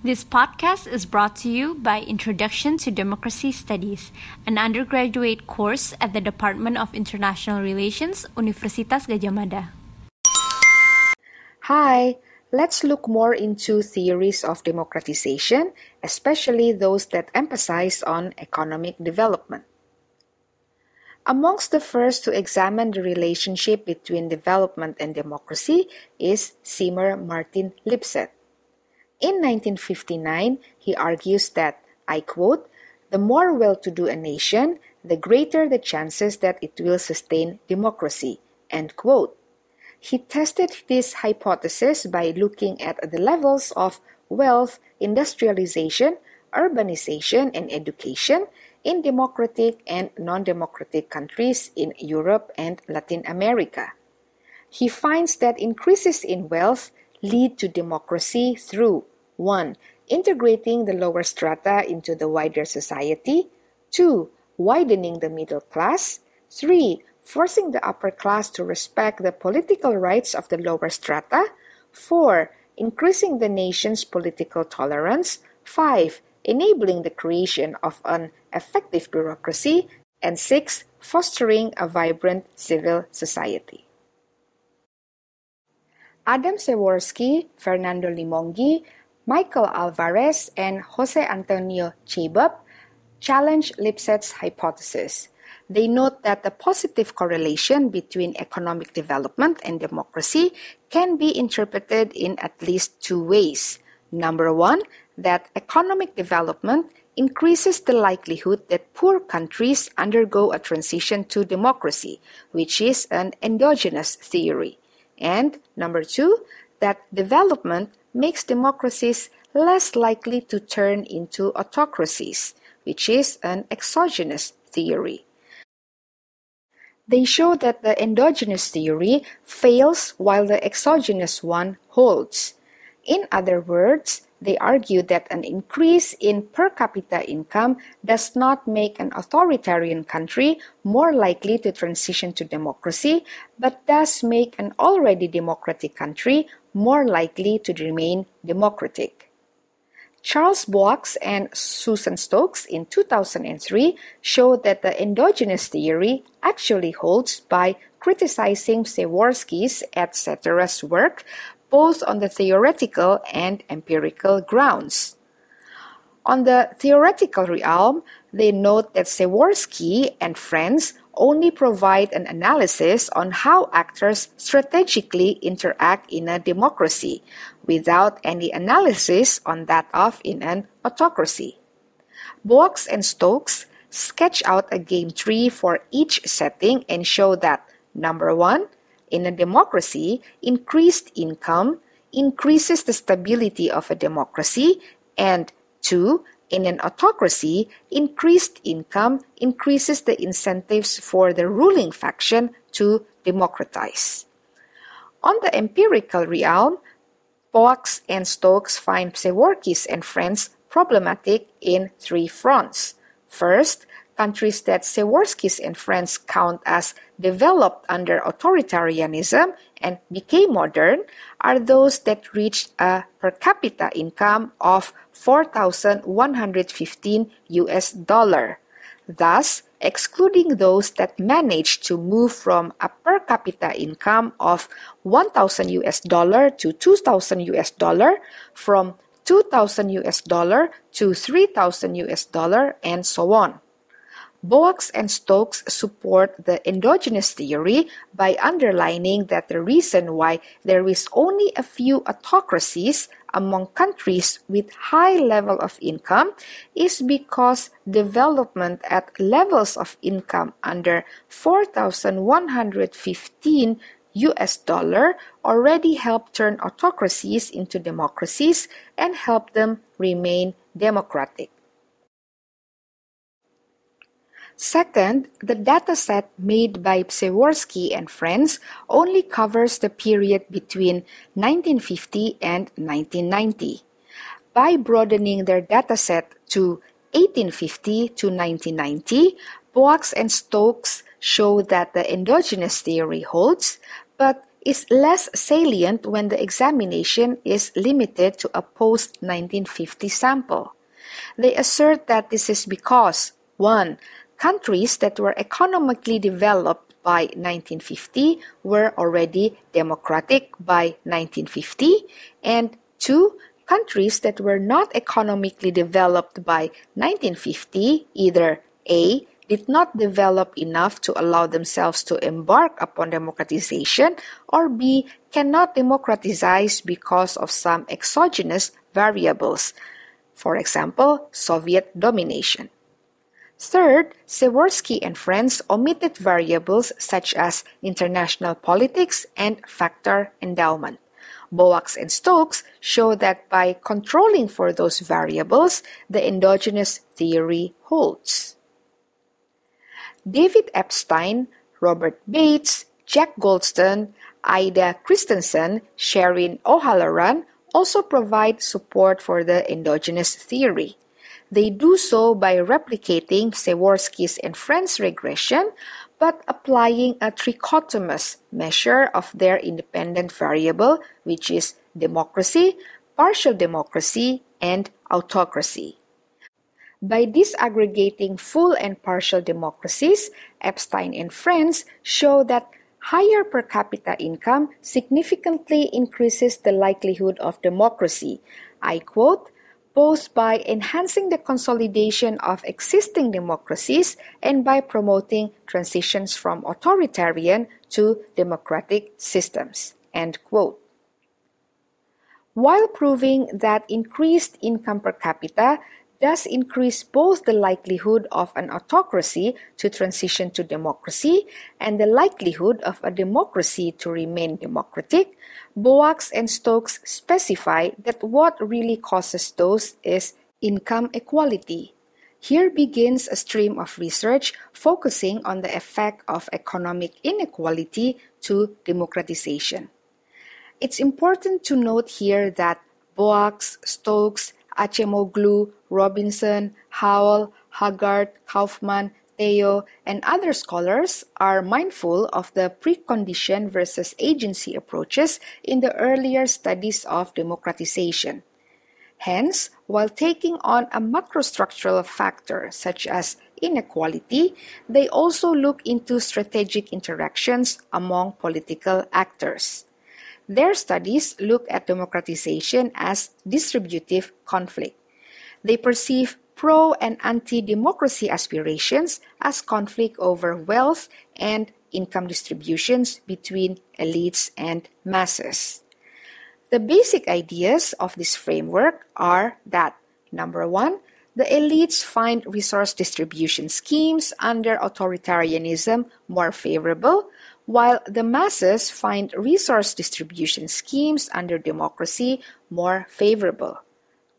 This podcast is brought to you by Introduction to Democracy Studies, an undergraduate course at the Department of International Relations, Universitas Gadjah Mada. Hi, let's look more into theories of democratization, especially those that emphasize on economic development. Amongst the first to examine the relationship between development and democracy is Seymour Martin Lipset. In 1959, he argues that, I quote, the more well to do a nation, the greater the chances that it will sustain democracy. End quote. He tested this hypothesis by looking at the levels of wealth, industrialization, urbanization, and education in democratic and non democratic countries in Europe and Latin America. He finds that increases in wealth lead to democracy through 1. Integrating the lower strata into the wider society. 2. Widening the middle class. 3. Forcing the upper class to respect the political rights of the lower strata. 4. Increasing the nation's political tolerance. 5. Enabling the creation of an effective bureaucracy. And 6. Fostering a vibrant civil society. Adam Przeworski, Fernando Limongi, Michael Alvarez and Jose Antonio Cheibub challenge Lipset's hypothesis. They note that the positive correlation between economic development and democracy can be interpreted in at least two ways. Number one, that economic development increases the likelihood that poor countries undergo a transition to democracy, which is an endogenous theory. And number two, that development makes democracies less likely to turn into autocracies, which is an exogenous theory. They show that the endogenous theory fails while the exogenous one holds. In other words, they argue that an increase in per capita income does not make an authoritarian country more likely to transition to democracy, but does make an already democratic country more likely to remain democratic. Charles Boix and Susan Stokes in 2003 showed that the endogenous theory actually holds by criticizing Przeworski's etc.'s work both on the theoretical and empirical grounds. On the theoretical realm, they note that Przeworski and friends only provide an analysis on how actors strategically interact in a democracy, without any analysis on that of in an autocracy. Boix and Stokes sketch out a game tree for each setting and show that number one, in a democracy, increased income increases the stability of a democracy, and two, in an autocracy, increased income increases the incentives for the ruling faction to democratize. On the empirical realm, Boix and Stokes find Przeworski's and friends problematic in three fronts. First, countries that Przeworski's and friends count as developed under authoritarianism and became modern are those that reached a per capita income of 4,115 US dollar. Thus, excluding those that managed to move from a per capita income of 1,000 US dollar to 2,000 US dollar, from 2,000 US dollar to 3,000 US dollar, and so on. Boix and Stokes support the endogenous theory by underlining that the reason why there is only a few autocracies among countries with high level of income is because development at levels of income under 4115 US dollar already helped turn autocracies into democracies and help them remain democratic. Second, the dataset made by Przeworski and friends only covers the period between 1950 and 1990. By broadening their dataset to 1850 to 1990, Boix and Stokes show that the endogenous theory holds, but is less salient when the examination is limited to a post 1950 sample. They assert that this is because 1. Countries that were economically developed by 1950 were already democratic by 1950, and 2. Countries that were not economically developed by 1950 either A did not develop enough to allow themselves to embark upon democratization, or B, cannot democratize because of some exogenous variables, for example, Soviet domination. Third, Przeworski and friends omitted variables such as international politics and factor endowment. Boix and Stokes show that by controlling for those variables, the endogenous theory holds. David Epstein, Robert Bates, Jack Goldstone, Ida Kristensen, Sharyn O'Halloran also provide support for the endogenous theory. They do so by replicating Przeworski's and friends' regression, but applying a trichotomous measure of their independent variable, which is democracy, partial democracy, and autocracy. By disaggregating full and partial democracies, Epstein and friends show that higher per capita income significantly increases the likelihood of democracy. I quote, both by enhancing the consolidation of existing democracies and by promoting transitions from authoritarian to democratic systems. While proving that increased income per capita does increase both the likelihood of an autocracy to transition to democracy and the likelihood of a democracy to remain democratic, Boix and Stokes specify that what really causes those is income equality. Here begins a stream of research focusing on the effect of economic inequality to democratization. It's important to note here that Boix, Stokes, Acemoglu, Robinson, Houle, Haggard, Kaufman, Theo, and other scholars are mindful of the precondition versus agency approaches in the earlier studies of democratization. Hence, while taking on a macrostructural factor such as inequality, they also look into strategic interactions among political actors. Their studies look at democratization as distributive conflict. They perceive pro and anti democracy aspirations as conflict over wealth and income distributions between elites and masses. The basic ideas of this framework are that number one, the elites find resource distribution schemes under authoritarianism more favorable, while the masses find resource distribution schemes under democracy more favorable.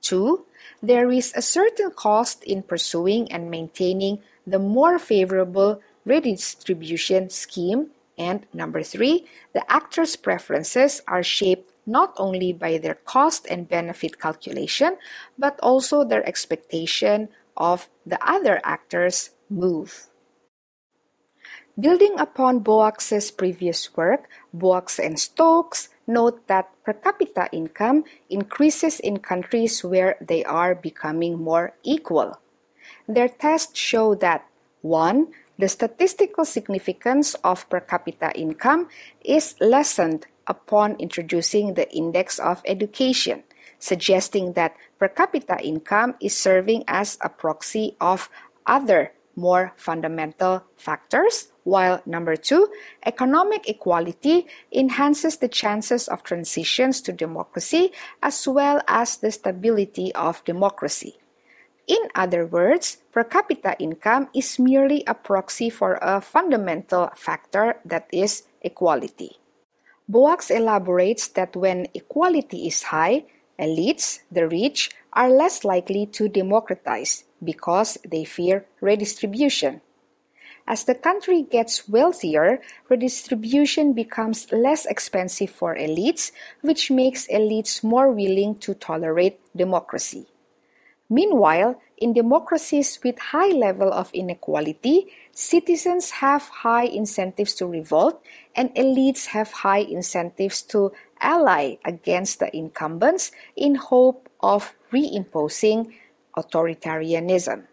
Two, there is a certain cost in pursuing and maintaining the more favorable redistribution scheme. And number three, the actors' preferences are shaped not only by their cost and benefit calculation, but also their expectation of the other actors' move. Building upon Boix's previous work, Boix and Stokes note that per capita income increases in countries where they are becoming more equal. Their tests show that 1. The statistical significance of per capita income is lessened upon introducing the index of education, suggesting that per capita income is serving as a proxy of other more fundamental factors, while number two, economic equality enhances the chances of transitions to democracy as well as the stability of democracy. In other words, per capita income is merely a proxy for a fundamental factor that is equality. Boix elaborates that when equality is high, elites, the rich, are less likely to democratize because they fear redistribution. As the country gets wealthier, redistribution becomes less expensive for elites, which makes elites more willing to tolerate democracy. Meanwhile, in democracies with high level of inequality, citizens have high incentives to revolt and elites have high incentives to ally against the incumbents in hope of reimposing authoritarianism.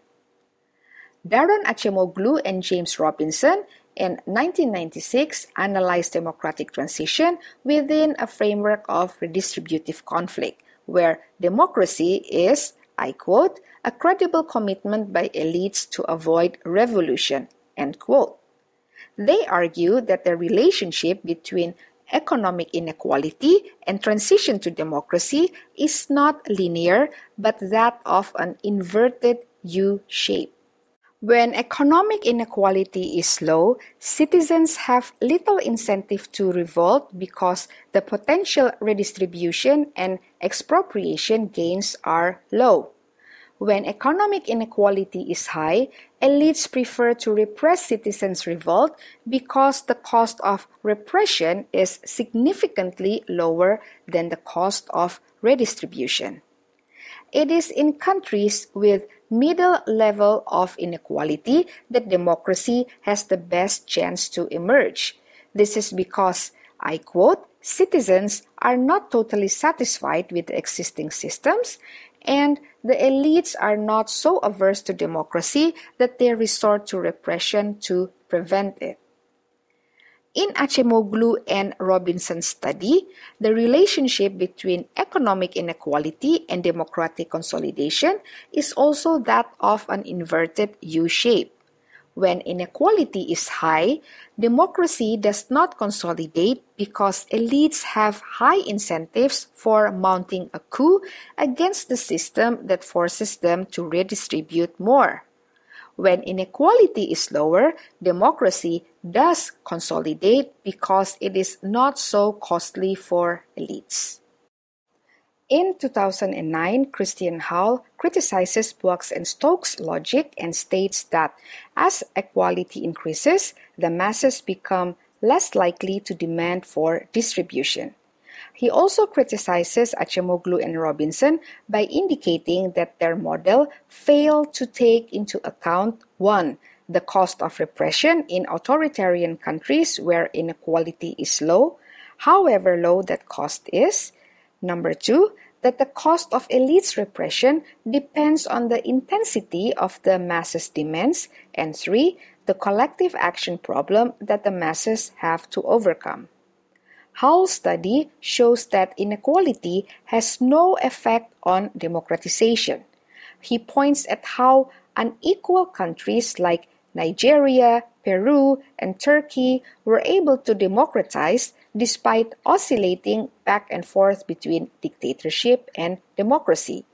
Daron Acemoglu and James Robinson in 1996 analyzed democratic transition within a framework of redistributive conflict, where democracy is, I quote, a credible commitment by elites to avoid revolution, end quote. They argue that the relationship between economic inequality and transition to democracy is not linear but that of an inverted U shape. When economic inequality is low, citizens have little incentive to revolt because the potential redistribution and expropriation gains are low. When economic inequality is high, elites prefer to repress citizens' revolt because the cost of repression is significantly lower than the cost of redistribution. It is in countries with middle level of inequality that democracy has the best chance to emerge. This is because, I quote, citizens are not totally satisfied with existing systems and the elites are not so averse to democracy that they resort to repression to prevent it. In Acemoglu and Robinson's study, the relationship between economic inequality and democratic consolidation is also that of an inverted U shape. When inequality is high, democracy does not consolidate because elites have high incentives for mounting a coup against the system that forces them to redistribute more. When inequality is lower, democracy does consolidate because it is not so costly for elites. In 2009, Christian Houle criticizes Boix and Stokes' logic and states that as equality increases, the masses become less likely to demand for distribution. He also criticizes Acemoglu and Robinson by indicating that their model failed to take into account 1. The cost of repression in authoritarian countries where inequality is low, however low that cost is, Number two, that the cost of elites' repression depends on the intensity of the masses' demands. And three, the collective action problem that the masses have to overcome. Houle's study shows that inequality has no effect on democratization. He points at how unequal countries like Nigeria, Peru, and Turkey were able to democratize despite oscillating back and forth between dictatorship and democracy.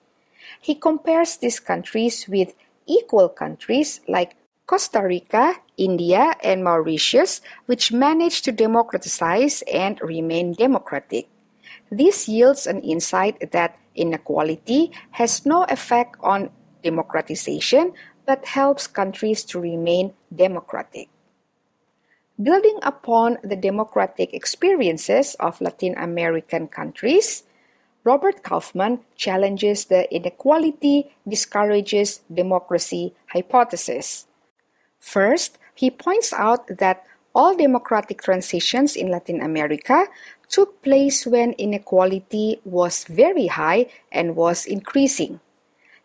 He compares these countries with equal countries like Costa Rica, India, and Mauritius, which managed to democratize and remain democratic. This yields an insight that inequality has no effect on democratization but helps countries to remain democratic. Building upon the democratic experiences of Latin American countries, Robert Kaufman challenges the inequality discourages democracy hypothesis. First, he points out that all democratic transitions in Latin America took place when inequality was very high and was increasing.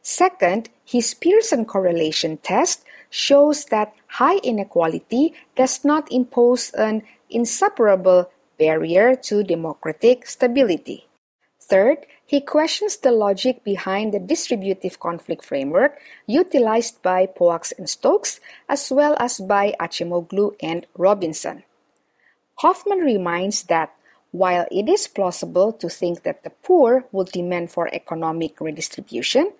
Second, his Pearson correlation test shows that high inequality does not impose an insuperable barrier to democratic stability. Third, he questions the logic behind the distributive conflict framework utilized by Boix and Stokes as well as by Acemoglu and Robinson. Kaufman reminds that while it is plausible to think that the poor will demand for economic redistribution,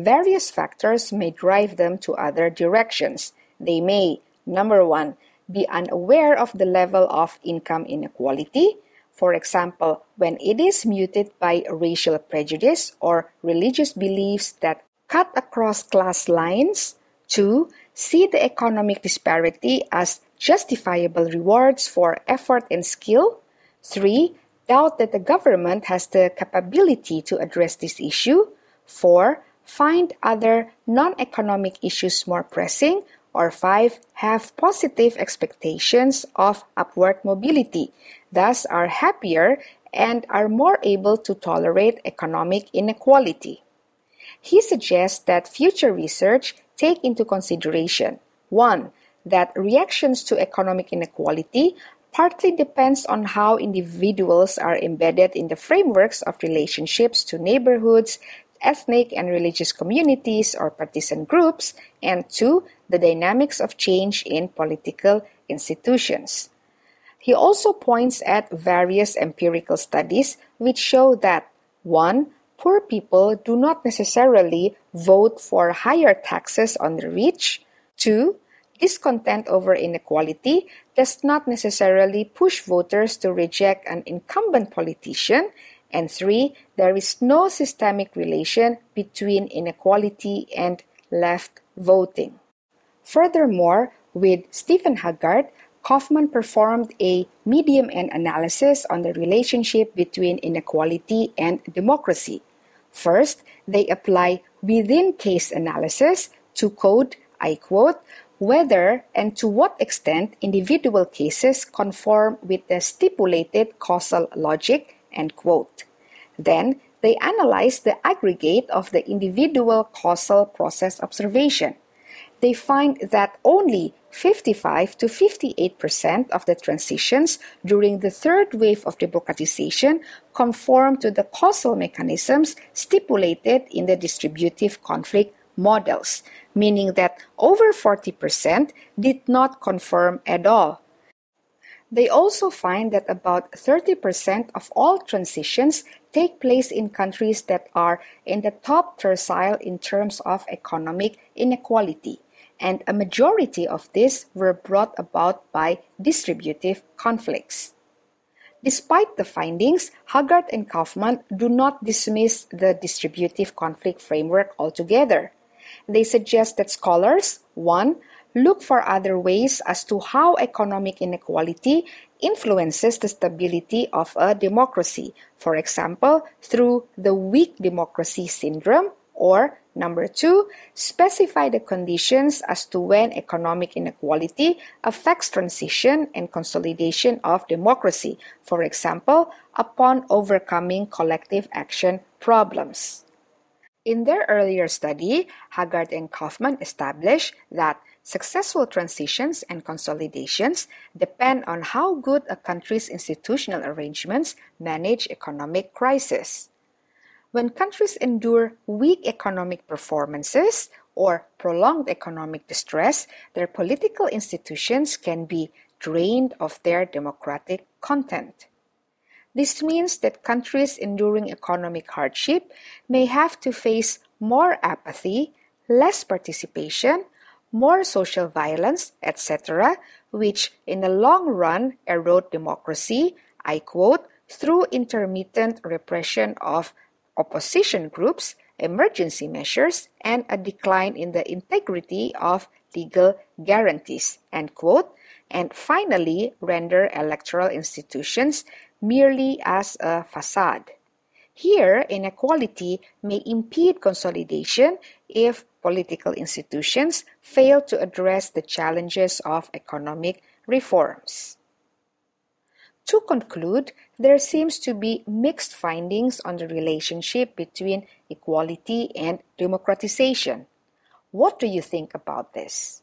Various factors may drive them to other directions. They may, number one, be unaware of the level of income inequality, for example, when it is muted by racial prejudice or religious beliefs that cut across class lines. Two, see the economic disparity as justifiable rewards for effort and skill. Three, doubt that the government has the capability to address this issue. Four, find other non economic issues more pressing, or 5. have positive expectations of upward mobility, thus are happier and are more able to tolerate economic inequality. He suggests that future research take into consideration 1. that reactions to economic inequality partly depends on how individuals are embedded in the frameworks of relationships to neighborhoods, ethnic and religious communities or partisan groups, and two, the dynamics of change in political institutions. He also points at various empirical studies which show that 1. Poor people do not necessarily vote for higher taxes on the rich. 2. Discontent over inequality does not necessarily push voters to reject an incumbent politician. And three, there is no systemic relation between inequality and left voting. Furthermore, with Stephen Haggard, Kaufman performed a medium-N analysis on the relationship between inequality and democracy. First, they apply within case analysis to code, I quote, whether and to what extent individual cases conform with the stipulated causal logic, end quote. Then they analyze the aggregate of the individual causal process observation. They find that only 55 to 58% of the transitions during the third wave of democratization conform to the causal mechanisms stipulated in the distributive conflict models, meaning that over 40% did not conform at all. They also find that about 30% of all transitions take place in countries that are in the top tercile in terms of economic inequality, and a majority of these were brought about by distributive conflicts. Despite the findings, Haggard and Kaufman do not dismiss the distributive conflict framework altogether. They suggest that scholars 1. Look for other ways as to how economic inequality influences the stability of a democracy, for example, through the weak democracy syndrome, or number two, specify the conditions as to when economic inequality affects transition and consolidation of democracy, for example, upon overcoming collective action problems. In their earlier study, Haggard and Kaufman established that successful transitions and consolidations depend on how good a country's institutional arrangements manage economic crisis. When countries endure weak economic performances or prolonged economic distress, their political institutions can be drained of their democratic content. This means that countries enduring economic hardship may have to face more apathy, less participation, more social violence, etc., which in the long run erode democracy, I quote, through intermittent repression of opposition groups, emergency measures, and a decline in the integrity of legal guarantees, end quote, and finally render electoral institutions merely as a facade. Here, inequality may impede consolidation if political institutions fail to address the challenges of economic reforms. To conclude, there seems to be mixed findings on the relationship between equality and democratization. What do you think about this?